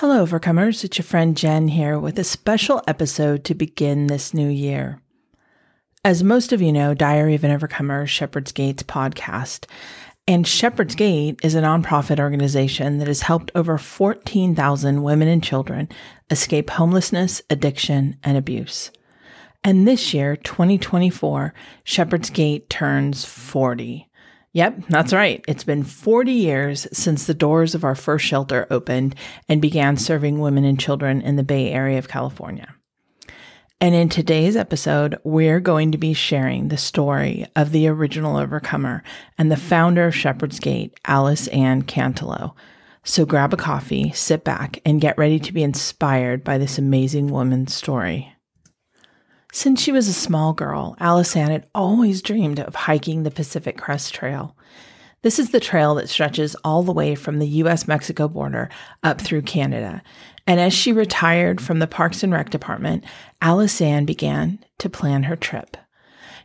Hello, Overcomers. It's your friend Jen here with a special episode to begin this new year. As most of you know, Diary of an Overcomer, Shepherd's Gate's podcast. And Shepherd's Gate is a nonprofit organization that has helped over 14,000 women and children escape homelessness, addiction, and abuse. And this year, 2024, Shepherd's Gate turns 40. Yep, that's right. It's been 40 years since the doors of our first shelter opened and began serving women and children in the Bay Area of California. And in today's episode, we're going to be sharing the story of the original overcomer and the founder of Shepherd's Gate, Alice Ann Cantelow. So grab a coffee, sit back, and get ready to be inspired by this amazing woman's story. Since she was a small girl, Alice Ann had always dreamed of hiking the Pacific Crest Trail. This is the trail that stretches all the way from the US Mexico border up through Canada. And as she retired from the Parks and Rec department, Alice Ann began to plan her trip.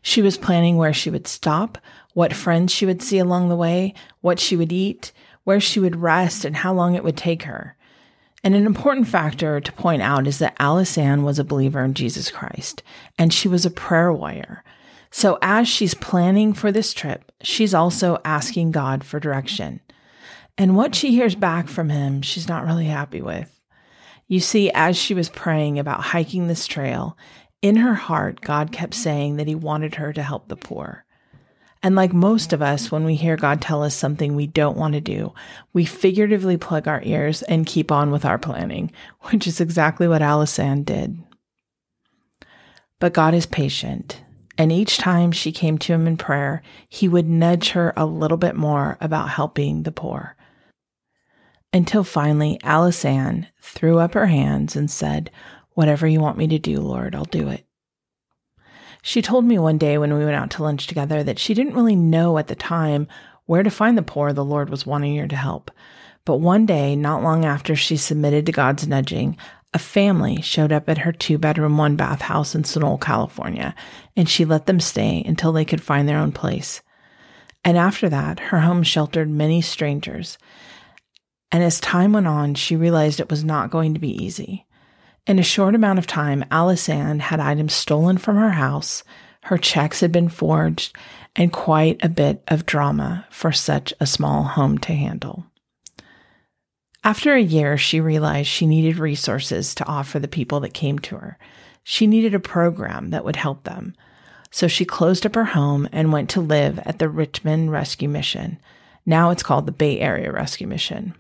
She was planning where she would stop, what friends she would see along the way, what she would eat, where she would rest, and how long it would take her. And an important factor to point out is that Alice Ann was a believer in Jesus Christ, and she was a prayer warrior. So as she's planning for this trip, she's also asking God for direction. And what she hears back from him, she's not really happy with. You see, as she was praying about hiking this trail, in her heart, God kept saying that he wanted her to help the poor. And like most of us, when we hear God tell us something we don't want to do, we figuratively plug our ears and keep on with our planning, which is exactly what Alice Ann did. But God is patient. And each time she came to him in prayer, he would nudge her a little bit more about helping the poor. Until finally, Alice Ann threw up her hands and said, Whatever you want me to do, Lord, I'll do it. She told me one day when we went out to lunch together that she didn't really know at the time where to find the poor the Lord was wanting her to help. But one day, not long after she submitted to God's nudging, a family showed up at her two bedroom, one bath house in Sunol, California, and she let them stay until they could find their own place. And after that, her home sheltered many strangers. And as time went on, she realized it was not going to be easy. In a short amount of time, Alice Ann had items stolen from her house, her checks had been forged, and quite a bit of drama for such a small home to handle. After a year, she realized she needed resources to offer the people that came to her. She needed a program that would help them. So she closed up her home and went to live at the Richmond Rescue Mission. Now it's called the Bay Area Rescue Mission.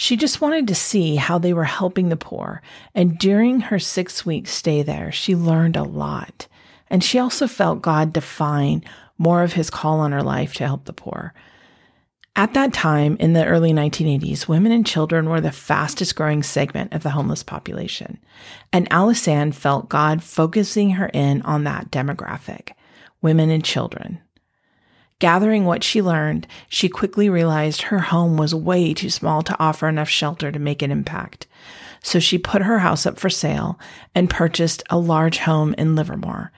She just wanted to see how they were helping the poor. And during her six week stay there, she learned a lot. And she also felt God define more of his call on her life to help the poor. At that time, in the early 1980s, women and children were the fastest growing segment of the homeless population. And Alice Ann felt God focusing her in on that demographic women and children. Gathering what she learned, she quickly realized her home was way too small to offer enough shelter to make an impact. So she put her house up for sale and purchased a large home in Livermore.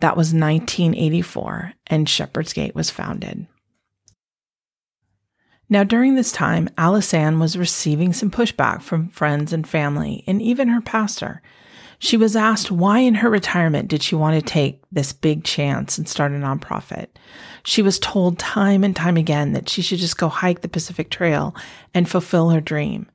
That was 1984, and Shepherd's Gate was founded. Now, during this time, Alice Ann was receiving some pushback from friends and family, and even her pastor. She was asked why in her retirement did she want to take this big chance and start a nonprofit. She was told time and time again that she should just go hike the Pacific Trail and fulfill her dream.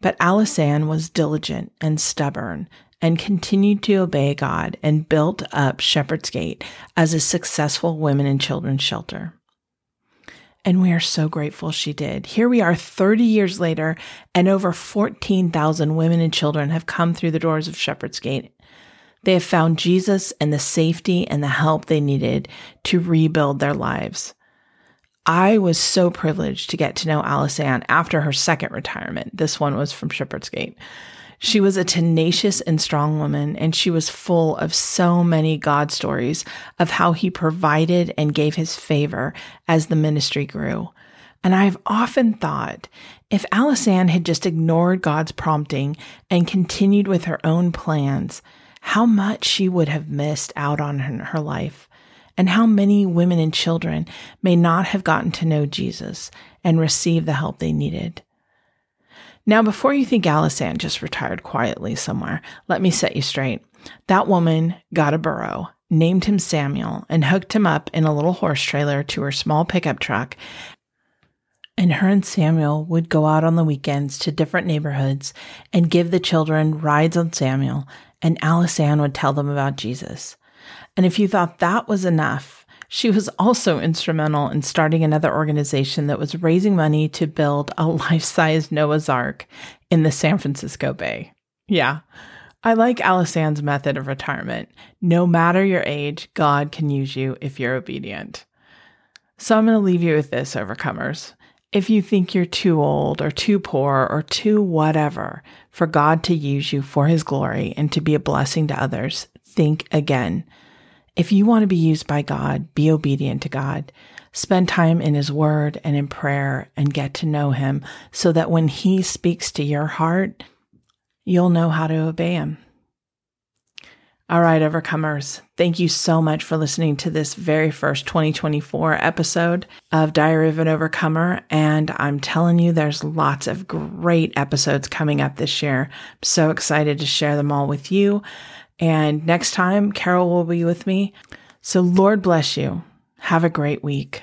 But Alice Ann was diligent and stubborn and continued to obey God and built up Shepherd's Gate as a successful women and children's shelter. And we are so grateful she did. Here we are 30 years later, and over 14,000 women and children have come through the doors of Shepherd's Gate. They have found Jesus and the safety and the help they needed to rebuild their lives. I was so privileged to get to know Alice Ann after her second retirement. This one was from Shepherd's Gate. She was a tenacious and strong woman, and she was full of so many God stories of how he provided and gave his favor as the ministry grew. And I've often thought if Alice Ann had just ignored God's prompting and continued with her own plans, how much she would have missed out on her life, and how many women and children may not have gotten to know Jesus and receive the help they needed. Now, before you think Alice Ann just retired quietly somewhere, let me set you straight. That woman got a burro, named him Samuel, and hooked him up in a little horse trailer to her small pickup truck. And her and Samuel would go out on the weekends to different neighborhoods and give the children rides on Samuel, and Alice Ann would tell them about Jesus. And if you thought that was enough, she was also instrumental in starting another organization that was raising money to build a life size Noah's Ark in the San Francisco Bay. Yeah, I like Alice Ann's method of retirement. No matter your age, God can use you if you're obedient. So I'm going to leave you with this, overcomers. If you think you're too old or too poor or too whatever for God to use you for his glory and to be a blessing to others, think again. If you want to be used by God, be obedient to God. Spend time in His Word and in prayer and get to know Him so that when He speaks to your heart, you'll know how to obey Him. All right, overcomers, thank you so much for listening to this very first 2024 episode of Diary of an Overcomer. And I'm telling you, there's lots of great episodes coming up this year. I'm so excited to share them all with you. And next time, Carol will be with me. So, Lord bless you. Have a great week.